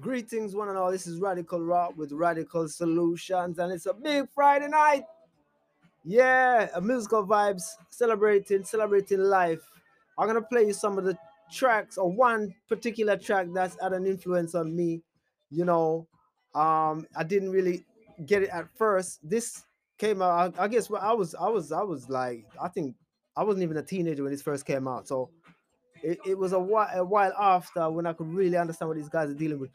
Greetings, one and all. This is Radical Rock with Radical Solutions, and it's a big Friday night. Yeah, a musical vibes, celebrating, celebrating life. I'm gonna play you some of the tracks or one particular track that's had an influence on me. You know, um, I didn't really get it at first. This came out. I, I guess I was, I was, I was like, I think I wasn't even a teenager when this first came out. So it, it was a while, a while after when I could really understand what these guys are dealing with.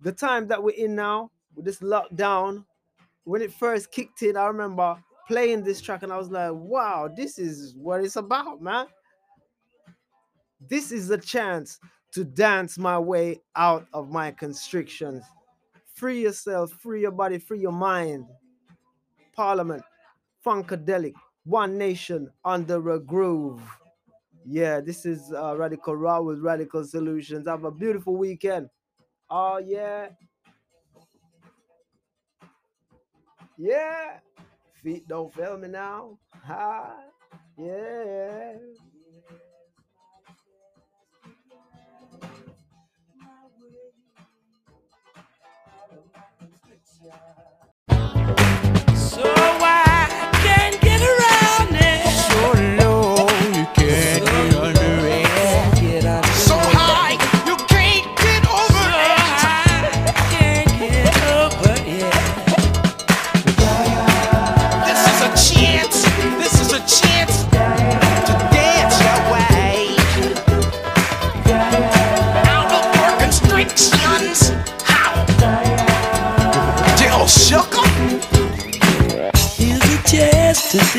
The time that we're in now with this lockdown, when it first kicked in, I remember playing this track and I was like, wow, this is what it's about, man. This is a chance to dance my way out of my constrictions. Free yourself, free your body, free your mind. Parliament, Funkadelic, One Nation under a groove. Yeah, this is uh, Radical Raw with Radical Solutions. Have a beautiful weekend. Oh, yeah. Yeah. Feet don't fail me now. Ha. Yeah. So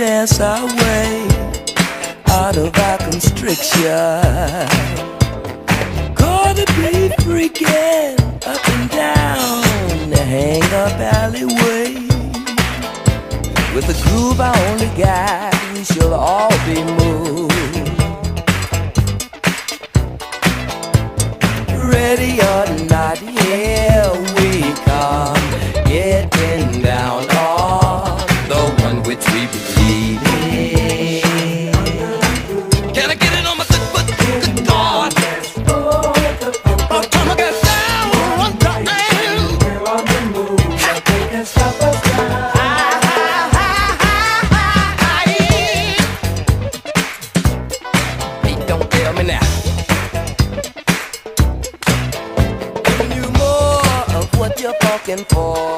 dance our way out of our constriction. Gonna be freaking up and down the hang up alleyway. With a groove I only got, we shall all be moved. You're fucking for.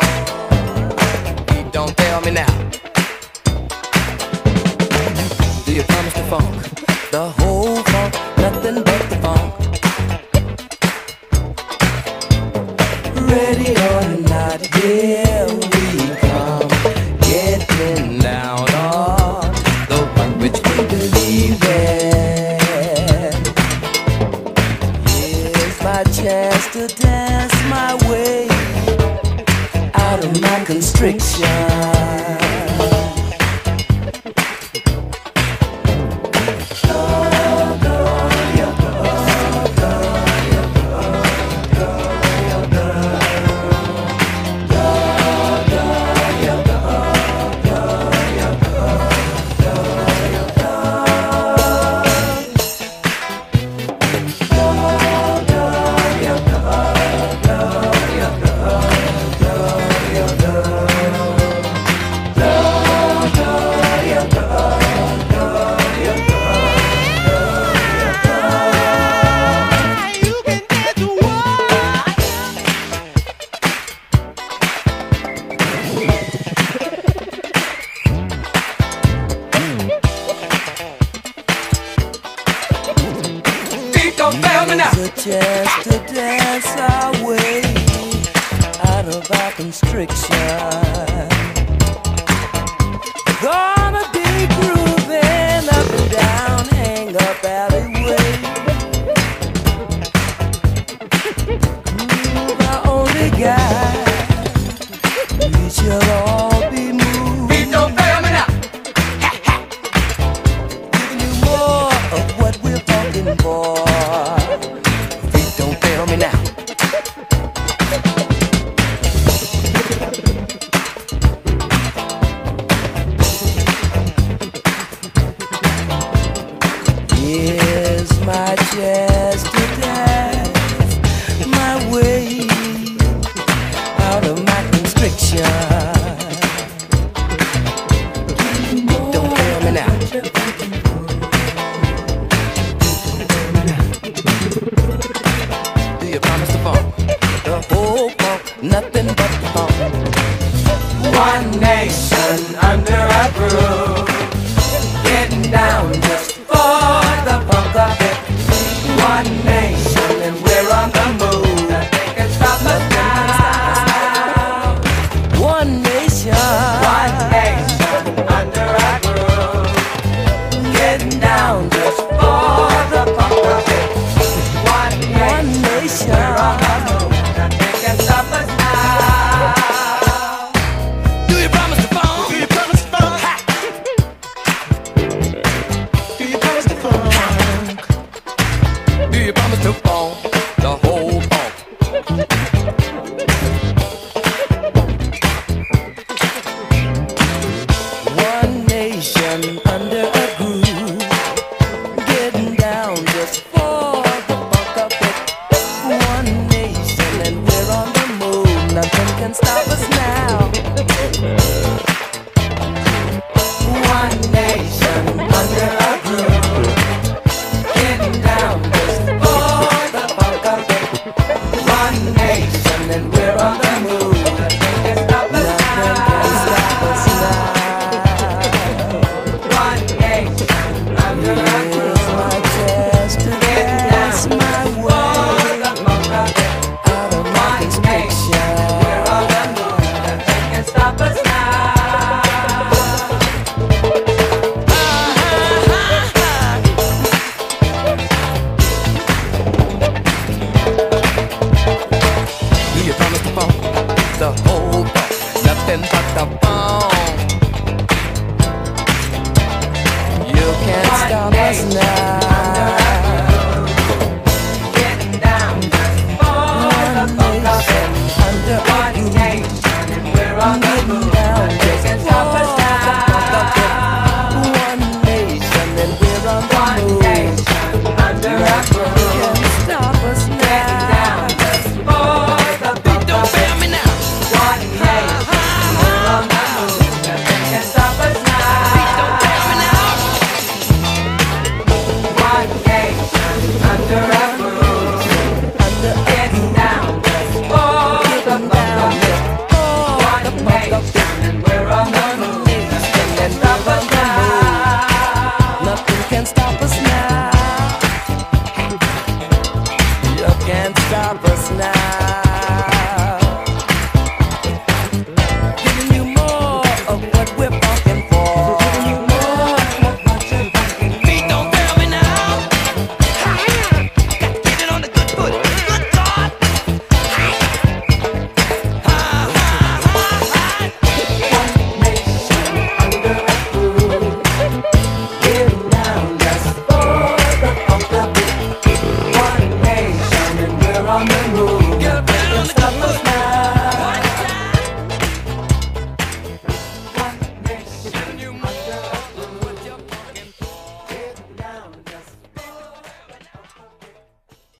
Don't tell me now. Do you promise the funk? The whole funk, nothing but the funk. Ready or not, here constriction. A chance to dance our way out of our constriction. Here's my chance nation. Can stop can't stop